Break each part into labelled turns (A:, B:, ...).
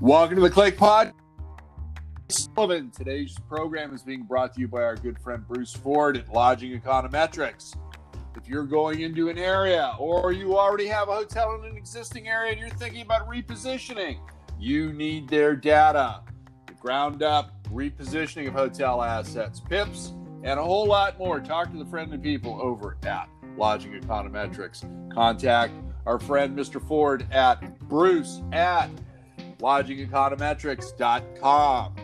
A: Welcome to the CLIC Pod. Sullivan. Today's program is being brought to you by our good friend Bruce Ford at Lodging Econometrics. If you're going into an area or you already have a hotel in an existing area and you're thinking about repositioning, you need their data. The ground up repositioning of hotel assets, PIPs, and a whole lot more. Talk to the friendly people over at Lodging Econometrics. Contact our friend Mr. Ford at Bruce at lodgingeconometrics.com.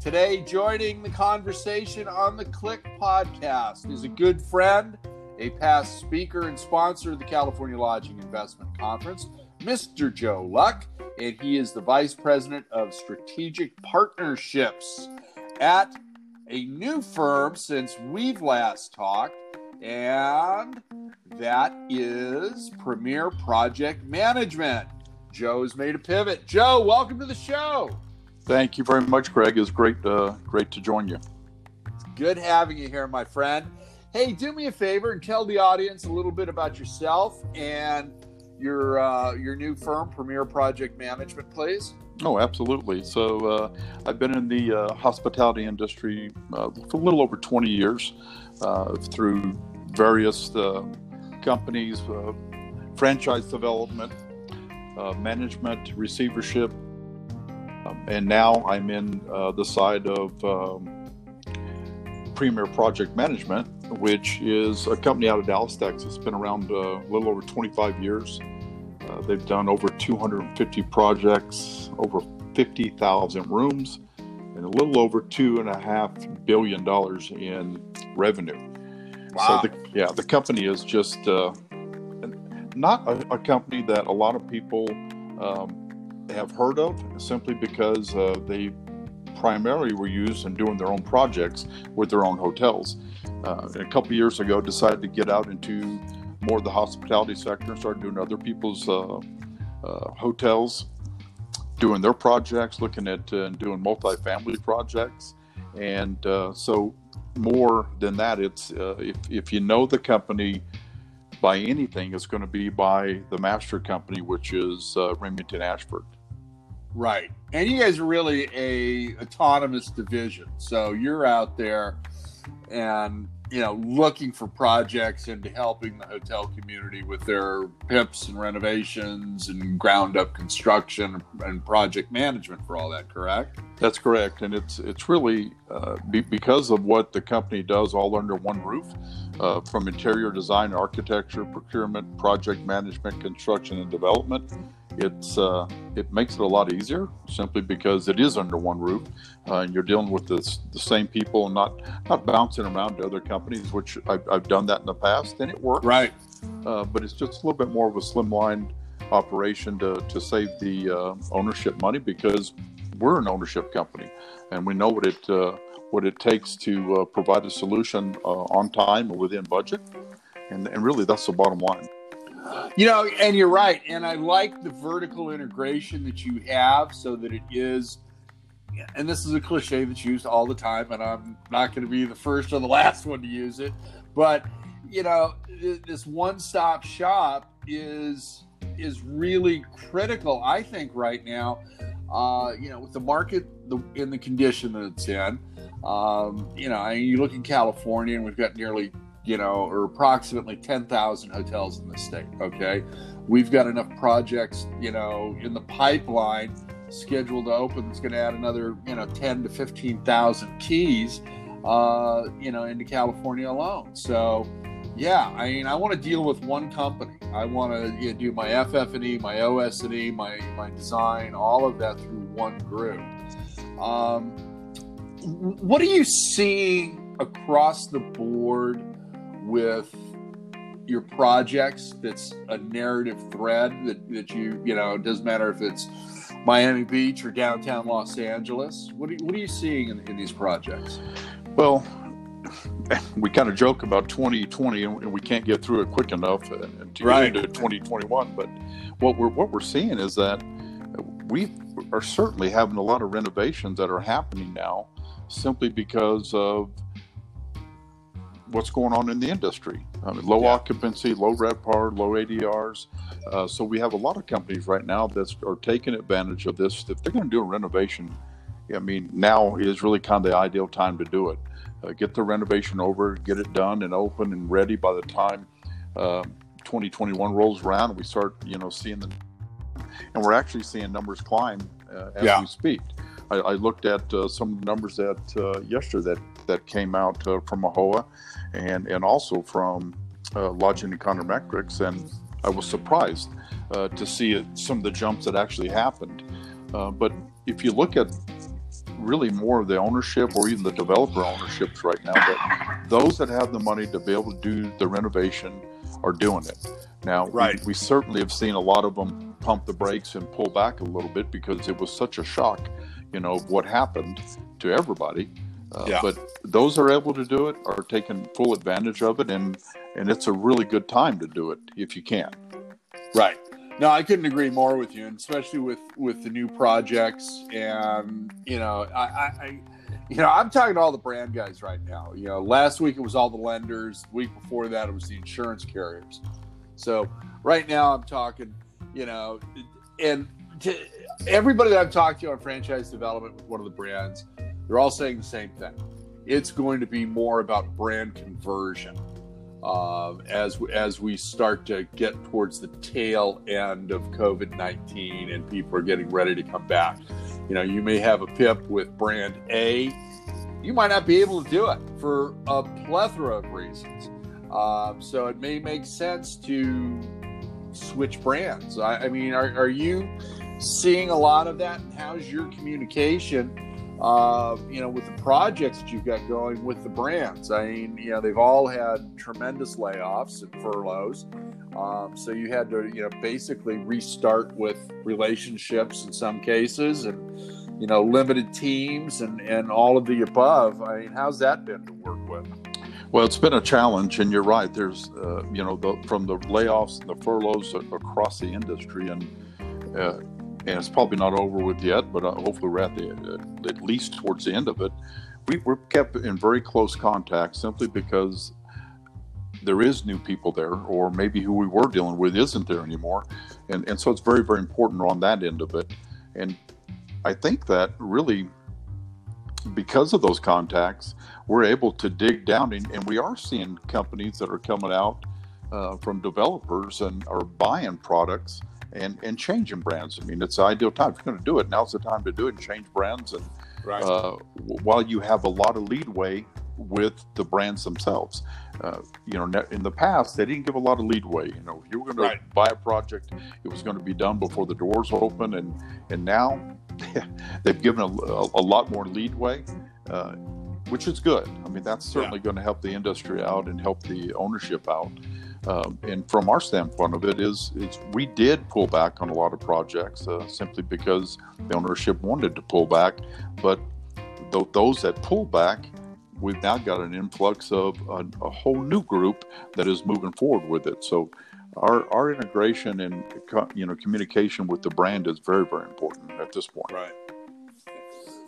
A: Today, joining the conversation on the CLIC podcast is a good friend, a past speaker and sponsor of the California Lodging Investment Conference, Mr. Joe Luck, and he is the Vice President of Strategic Partnerships at a new firm since we've last talked, and that is Premier Project Management. Joe has made a pivot. Joe, welcome to the show.
B: Thank you very much, Craig. It's great, uh, great to join you.
A: It's good having you here, my friend. Hey, do me a favor and tell the audience a little bit about yourself and your uh, your new firm, Premier Project Management, please.
B: Oh, absolutely. So uh, I've been in the uh, hospitality industry uh, for a little over 20 years uh, through various uh, companies, uh, franchise development, management, receivership, um, and now I'm in the side of um, Premier Project Management, which is a company out of Dallas, Texas. It's been around a little over 25 years. Uh, they've done over 250 projects, over 50,000 rooms, and a little over two and a half billion dollars in revenue.
A: Wow.
B: So, the, yeah, the company is just uh, not a, a, company that a lot of people um, have heard of, simply because uh, they primarily were used in doing their own projects with their own hotels. Uh, a couple years ago, decided to get out into more of the hospitality sector and started doing other people's uh, uh, hotels, doing their projects, looking at uh, doing multifamily projects. And uh, so, more than that, it's if, if you know the company by anything, it's going to be by the master company, which is uh, Remington Ashford.
A: Right. And you guys are really a autonomous division. So you're out there and you know, looking for projects and helping the hotel community with their PIPs and renovations and ground up construction and project management for all that. Correct?
B: That's correct, and it's it's really uh, be, because of what the company does all under one roof, uh, from interior design, architecture, procurement, project management, construction, and development it's uh, it makes it a lot easier simply because it is under one roof uh, and you're dealing with the same people and not not bouncing around to other companies which I've, I've done that in the past and it works.
A: Right.
B: Uh, but it's just a little bit more of a slimline operation to, to save the uh, ownership money because we're an ownership company and we know what it uh, what it takes to uh, provide a solution on time or within budget and, and really that's the bottom line
A: you know, and you're right. And I like the vertical integration that you have so that it is, and this is a cliche that's used all the time, and I'm not going to be the first or the last one to use it. But, you know, this one stop shop is is really critical, I think, right now. Uh, you know, with the market the, in the condition that it's in, um, you know, mean, you look in California, and we've got nearly you know, or approximately 10,000 hotels in the state. Okay. We've got enough projects, you know, in the pipeline scheduled to open that's going to add another, you know, 10 to 15,000 keys, uh, you know, into California alone. So, yeah, I mean, I want to deal with one company. I want to you know, do my FF&E, my OS&E, my, my design, all of that through one group. Um, what are you seeing across the board with your projects that's a narrative thread that, that you you know it doesn't matter if it's miami beach or downtown los angeles what are, what are you seeing in, in these projects
B: well we kind of joke about 2020 and we can't get through it quick enough uh, to right. get into 2021 but what we're what we're seeing is that we are certainly having a lot of renovations that are happening now simply because of what's going on in the industry. I mean, low
A: Yeah.
B: occupancy, low RevPAR, low ADRs. Uh, so we have a lot of companies right now that are taking advantage of this. If they're going to do a renovation, I mean, now is really kind of the ideal time to do it. Uh, get the renovation over, get it done and open and ready by the time uh, 2021 rolls around. We start, you know, seeing the and we're actually seeing numbers climb uh, as
A: Yeah.
B: we speak. I, I looked at uh, some numbers that uh, yesterday that that came out uh, from AAHOA, and and also from uh, Lodging Econometrics, and I was surprised uh, to see it, some of the jumps that actually happened. Uh, but if you look at really more of the ownership or even the developer ownerships right now, that those that have the money to be able to do the renovation are doing it. Now, we-
A: Right.
B: we, certainly have seen a lot of them pump the brakes and pull back a little bit because it was such a shock, you know, of what happened to everybody. Uh,
A: Yeah.
B: But those are able to do it are taking full advantage of it, and and it's a really good time to do it if you can.
A: Right. No, I couldn't agree more with you, and especially with with the new projects. And you know, I, I, you know, I'm talking to all the brand guys right now. You know, last week it was all the lenders. The week before that it was the insurance carriers. So right now I'm talking, you know, and to everybody that I've talked to on franchise development with one of the brands, they're all saying the same thing. It's going to be more about brand conversion um, as as we start to get towards the tail end of COVID nineteen and people are getting ready to come back. You know, you may have a PIP with brand A, you might not be able to do it for a plethora of reasons. Um, so it may make sense to switch brands. I, I mean, are, are you seeing a lot of that? And how's your communication? Uh, you know, with the projects that you've got going with the brands. I mean, you know, they've all had tremendous layoffs and furloughs. Um, so you had to, you know, basically restart with relationships in some cases and, you know, limited teams and, and all of the above. I mean, how's that been to work with?
B: Well, it's been a challenge, and you're right. There's, uh, you know, the, from the layoffs and the furloughs across the industry, and uh, and it's probably not over with yet, but uh, hopefully we're at the uh, at least towards the end of it. We, we're kept in very close contact simply because there is new people there, or maybe who we were dealing with isn't there anymore, and and so it's very very important on that end of it. And I think that really because of those contacts, we're able to dig down, and, and we are seeing companies that are coming out uh, from developers and are buying products and, and changing brands. I mean, it's the ideal time. If you're going to do it, now's the time to do it and change brands. And
A: Right.
B: uh, w- while you have a lot of leadway with the brands themselves, uh, you know, in the past they didn't give a lot of leadway. You know, if you were going to buy a project, it was going to be done before the doors open, and and now they've given a, a, a lot more leadway. Uh, which is good. I mean, that's certainly going to help the industry out and help the ownership out. Um, and from our standpoint of it is, we did pull back on a lot of projects uh, simply because the ownership wanted to pull back. But th- those that pull back, we've now got an influx of a, a whole new group that is moving forward with it. So our, our integration and you know communication with the brand is very very important at this point.
A: Right.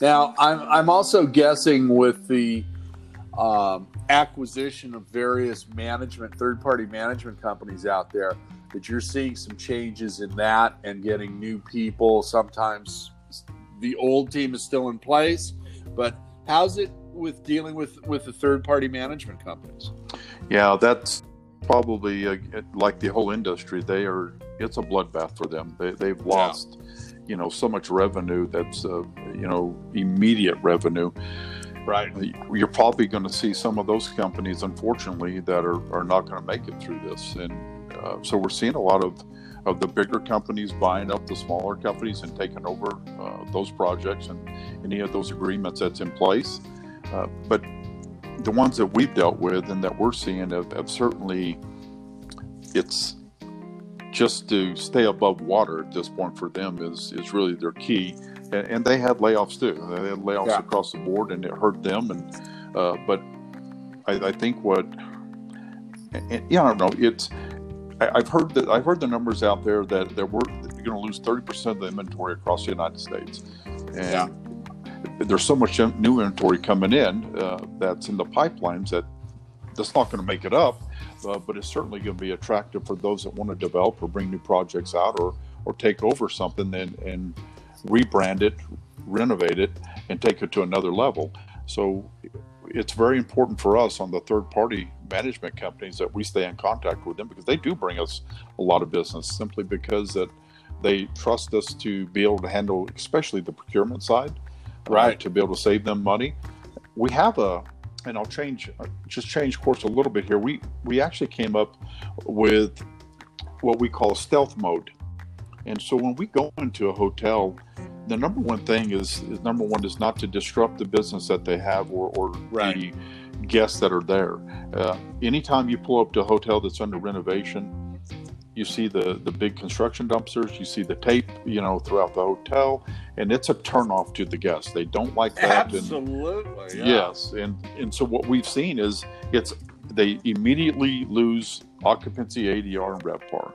A: Now, I'm I'm also guessing with the um, acquisition of various management, third party management companies out there, that you're seeing some changes in that and getting new people. Sometimes the old team is still in place, but how's it with dealing with with the third party management companies?
B: Yeah, that's probably uh, like the whole industry. They are it's a bloodbath for them. They, they've lost, you know, so much revenue that's uh, you know immediate revenue.
A: Right.
B: You're probably going to see some of those companies, unfortunately, that are, are not going to make it through this, and uh, so we're seeing a lot of of the bigger companies buying up the smaller companies and taking over uh, those projects and any of those agreements that's in place. Uh, but the ones that we've dealt with and that we're seeing have, have certainly it's just to stay above water at this point for them is is really their key and, and they had layoffs too they had layoffs
A: Yeah.
B: across the board and it hurt them and uh, but I, I think what and, yeah I don't know it's I, I've heard that I've heard the numbers out there that there were you're going to lose 30 percent of the inventory across the United States and
A: Yeah.
B: there's so much new inventory coming in uh, that's in the pipelines that that's not going to make it up, uh, but it's certainly going to be attractive for those that want to develop or bring new projects out or or take over something and and rebrand it, renovate it, and take it to another level. So it's very important for us on the third party management companies that we stay in contact with them because they do bring us a lot of business simply because that they trust us to be able to handle especially the procurement side
A: Right.
B: uh, to be able to save them money we have a and i'll change just change course a little bit here we we actually came up with what we call stealth mode and so when we go into a hotel the number one thing is, is number one is not to disrupt the business that they have or, or
A: Right.
B: the guests that are there. Uh, anytime you pull up to a hotel that's under renovation, you see the the big construction dumpsters, you see the tape, you know, throughout the hotel, and it's a turnoff to the guests. They don't like that. and-
A: Absolutely. yeah.
B: Yes, and and so what we've seen is it's they immediately lose occupancy, ADR, and RevPAR.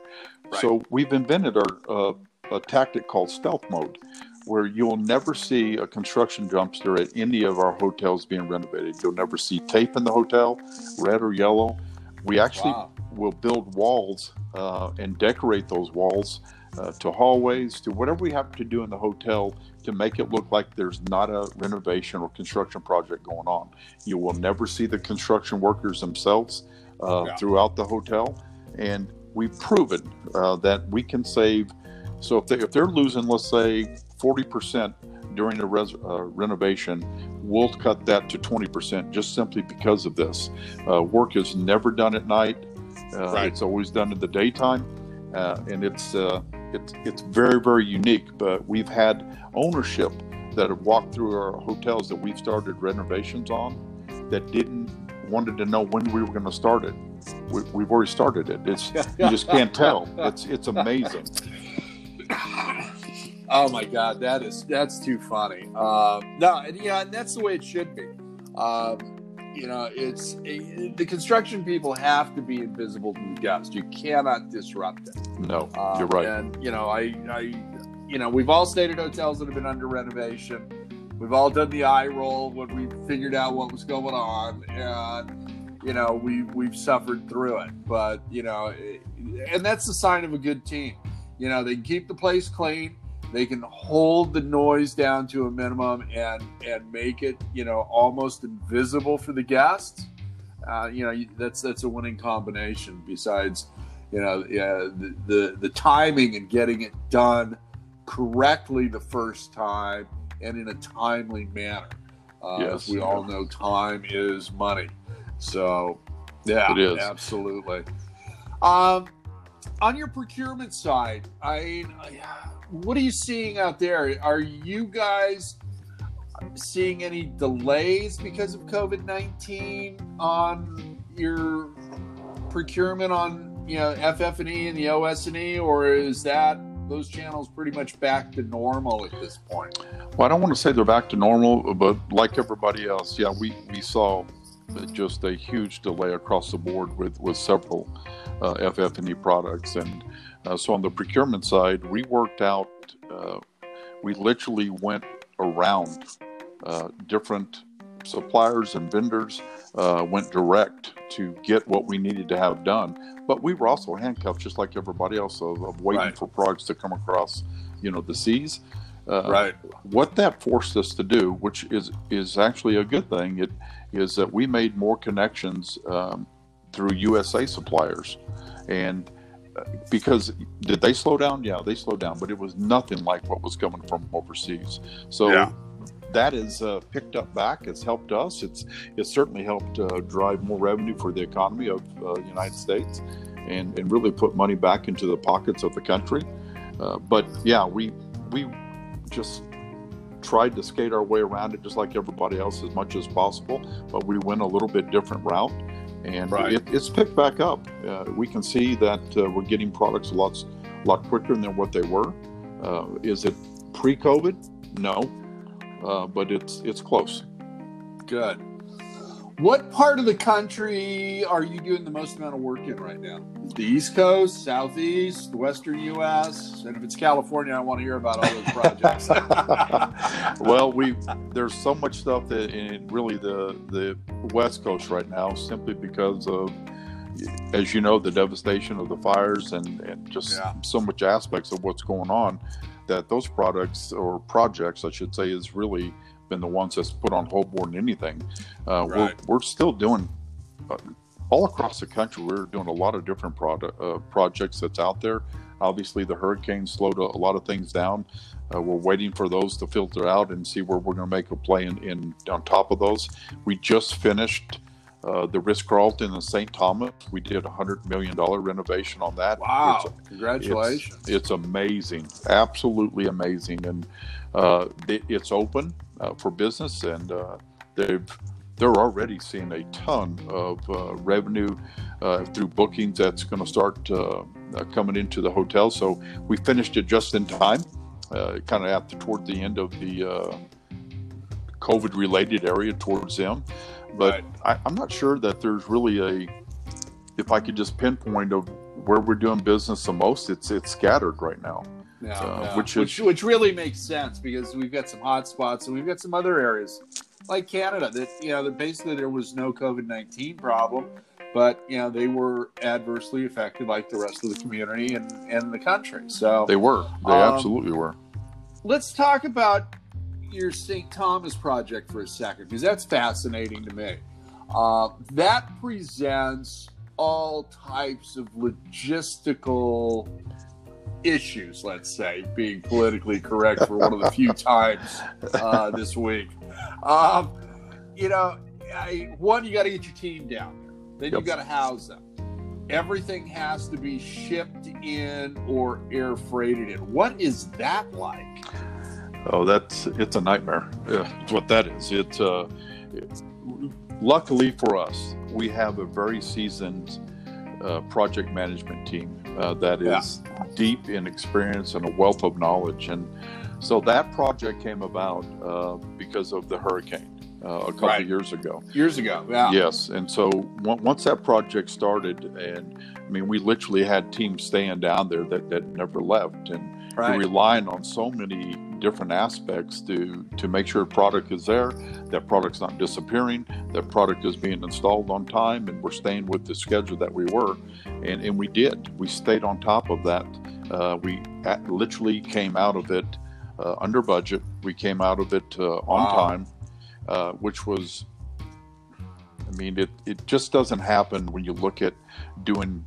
A: Right.
B: So we've invented our, uh, a tactic called stealth mode, where you'll never see a construction dumpster at any of our hotels being renovated. You'll never see tape in the hotel, red or yellow. We actually
A: Wow.
B: will build walls uh, and decorate those walls uh, to hallways, to whatever we have to do in the hotel to make it look like there's not a renovation or construction project going on. You will never see the construction workers themselves uh,
A: Yeah.
B: throughout the hotel, and we've proven uh, that we can save. So if, they, if they're losing, let's say, 40% during a res, uh, renovation, we'll cut that to 20% just simply because of this. Uh, work is never done at night. Uh,
A: Right.
B: It's always done in the daytime, uh, and it's uh, it's it's very very unique. But we've had ownership that have walked through our hotels that we've started renovations on that didn't wanted to know when we were going to start it. We, we've already started it. It's you just can't tell. It's it's amazing.
A: Oh my god, that is that's too funny. Um, no, and yeah, and that's the way it should be. Um, you know, it's it, the construction people have to be invisible to the guest. You cannot disrupt it.
B: No,
A: Um,
B: you're right.
A: And you know, I, I, you know, we've all stayed at hotels that have been under renovation. We've all done the eye roll when we figured out what was going on, and you know, we we've suffered through it. But you know, it- and that's the sign of a good team. You know, they can keep the place clean. They can hold the noise down to a minimum and and make it, you know, almost invisible for the guests. Uh, you know, that's that's a winning combination. Besides, you know, yeah, the, the the timing and getting it done correctly the first time and in a timely manner. Uh,
B: Yes.
A: as we all know, time is money. So, yeah,
B: It is.
A: absolutely. Um, on your procurement side, I, what are you seeing out there? Are you guys seeing any delays because of COVID nineteen on your procurement on you know FF and E and the OS and E, or is that those channels pretty much back to normal at this point?
B: Well, I don't want to say they're back to normal, but like everybody else, yeah, we, we saw just a huge delay across the board with, with several uh, FF&E products. And uh, so on the procurement side, we worked out, uh, we literally went around uh, different suppliers and vendors, uh, went direct to get what we needed to have done. But we were also handcuffed, just like everybody else, of, of waiting
A: Right.
B: for products to come across, you know, the seas. Uh,
A: Right.
B: what that forced us to do, which is is actually a good thing, it is that we made more connections um, through USA suppliers, and uh, because did they slow down? Yeah, they slowed down, but it was nothing like what was coming from overseas. So.
A: Yeah.
B: That is uh, picked up back. It's helped us. It's it's certainly helped uh, drive more revenue for the economy of uh, the United States, and, and really put money back into the pockets of the country. Uh, but yeah, we we just tried to skate our way around it just like everybody else as much as possible, but we went a little bit different route, and
A: Right.
B: it, it's picked back up. Uh, we can see that uh, we're getting products a lot, lot quicker than what they were. Uh, is it pre-COVID? No, uh, but it's it's close.
A: Good. What part of the country are you doing the most amount of work in right now? The East Coast, Southeast, the Western U.S., and if it's California, I want to hear about all those projects.
B: well, we there's so much stuff that in really the the West Coast right now, simply because of as you know, the devastation of the fires and, and just yeah. so much aspects of what's going on that those products or projects, I should say, has really been the ones that's put on hold more than anything. Uh, right. we're, we're still doing uh, all across the country. We're doing a lot of different product uh, projects that's out there. Obviously, the hurricane slowed a, a lot of things down. Uh, we're waiting for those to filter out and see where we're going to make a play in, in on top of those. We just finished uh, the Ritz Carlton in St. Thomas. We did a hundred million dollar renovation on that.
A: Wow! It's, Congratulations!
B: It's, it's, amazing, absolutely amazing, and uh, it, it's open uh, for business, and uh, they've they're already seeing a ton of uh, revenue uh, through bookings that's going to start coming into the hotel. So we finished it just in time, kind of at the toward the end of the COVID related area towards them. But right. I, am not sure that there's really a, if I could just pinpoint of where we're doing business the most, it's it's scattered right now.
A: Yeah, uh, yeah. Which, is, which, which really makes sense because we've got some hot spots and we've got some other areas like Canada that you know that basically there was no COVID nineteen problem, but you know they were adversely affected like the rest of the community and and the country. So
B: they were, they um, absolutely were.
A: Let's talk about your St. Thomas project for a second because that's fascinating to me. Uh, that presents all types of logistical issues, let's say, being politically correct for one of the few times uh, this week. Um, you know, I, one, you got to get your team down there. Then yep. you got to house them. Everything has to be shipped in or air freighted in. What is that like?
B: Oh, that's it's a nightmare. Yeah, it's what that is. It's uh, luckily for us, we have a very seasoned uh, project management team uh, that is yeah. deep in experience and a wealth of knowledge. And so that project came about uh, because of the hurricane. Uh, a couple right. years ago.
A: Years ago, yeah.
B: Yes, and so once that project started, and I mean, we literally had teams staying down there that, that never left, and right. relying on so many different aspects to to make sure product is there, that product's not disappearing, that product is being installed on time, and we're staying with the schedule that we were, and and we did. We stayed on top of that. Uh, we at, literally came out of it uh, under budget. We came out of it uh, on wow. time, uh, which was. I mean, it, it just doesn't happen when you look at doing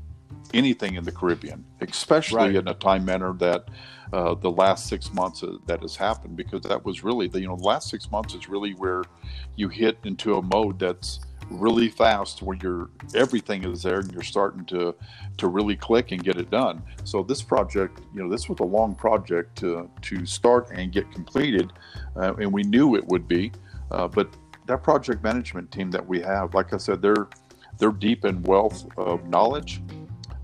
B: anything in the Caribbean, especially right. in a time manner that uh, the last six months that has happened, because that was really the you know the last six months is really where you hit into a mode that's really fast where you're everything is there and you're starting to to really click and get it done so this project you know this was a long project to to start and get completed uh, and we knew it would be uh, but that project management team that we have like i said they're they're deep in wealth of knowledge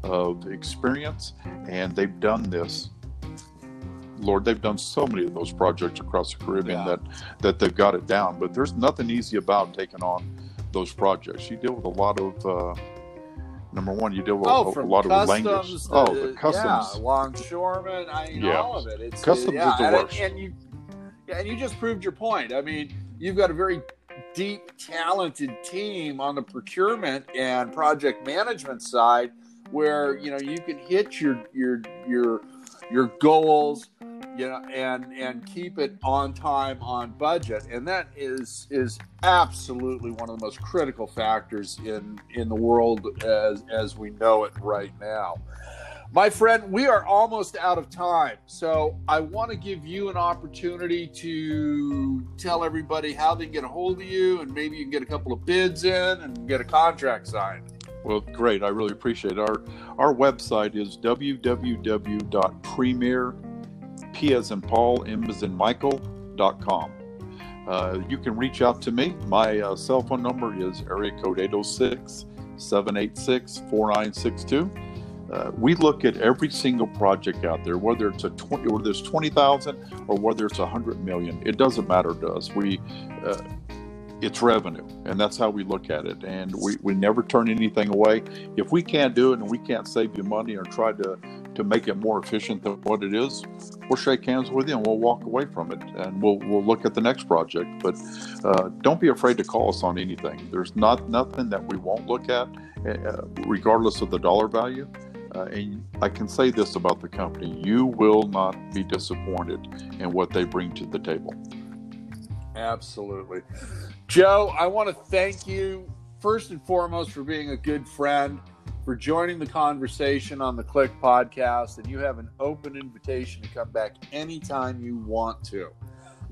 B: of experience, and they've done this. Lord, they've done so many of those projects across the Caribbean yeah. that that they've got it down. But there's nothing easy about taking on those projects. You deal with a lot of uh, number one, you deal with
A: oh,
B: a, a, lot of language.
A: oh, the customs, yeah, longshoremen, I mean, yeah. all of it. It's
B: customs
A: yeah,
B: is the
A: and,
B: worst.
A: And you, and you just proved your point. I mean, you've got a very deep, talented team on the procurement and project management side where you know you can hit your your your your goals you know and and keep it on time on budget and that is is absolutely one of the most critical factors in in the world as as we know it right now my friend we are almost out of time so i want to give you an opportunity to tell everybody how they can get a hold of you and maybe you can get a couple of bids in and get a contract signed
B: well, great. I really appreciate it. Our our website is www.premier, P as in Paul, M as in Michael.com. Uh, you can reach out to me. My uh, cell phone number is area code 806 786 4962. Uh, we look at every single project out there, whether it's a 20, or there's 20,000 or whether it's 100 million. It doesn't matter to us. We, uh, it's revenue and that's how we look at it. And we, we never turn anything away. If we can't do it and we can't save you money or try to to make it more efficient than what it is we'll shake hands with you and we'll walk away from it and we'll we'll look at the next project. But uh, don't be afraid to call us on anything. There's not nothing that we won't look at uh, regardless of the dollar value. Uh, and I can say this about the company you will not be disappointed in what they bring to the table.
A: Absolutely. Joe, I want to thank you first and foremost for being a good friend, for joining the conversation on the CLIC podcast, and you have an open invitation to come back anytime you want to.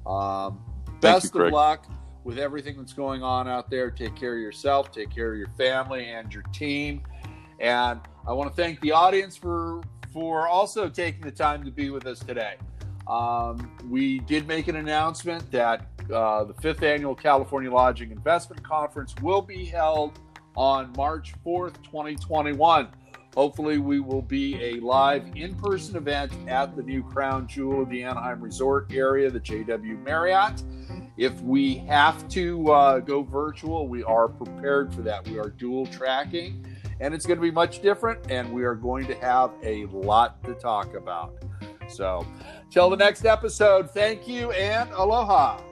A: Um, best
B: you,
A: of luck with everything that's going on out there. Take care of yourself, take care of your family and your team. And I want to thank the audience for for also taking the time to be with us today. Um, we did make an announcement that uh, the fifth annual California Lodging Investment Conference will be held on March 4th, 2021. Hopefully, we will be a live in person event at the new crown jewel of the Anaheim Resort area, the JW Marriott. If we have to uh, go virtual, we are prepared for that. We are dual tracking, and it's going to be much different, and we are going to have a lot to talk about. So, till the next episode, thank you and aloha.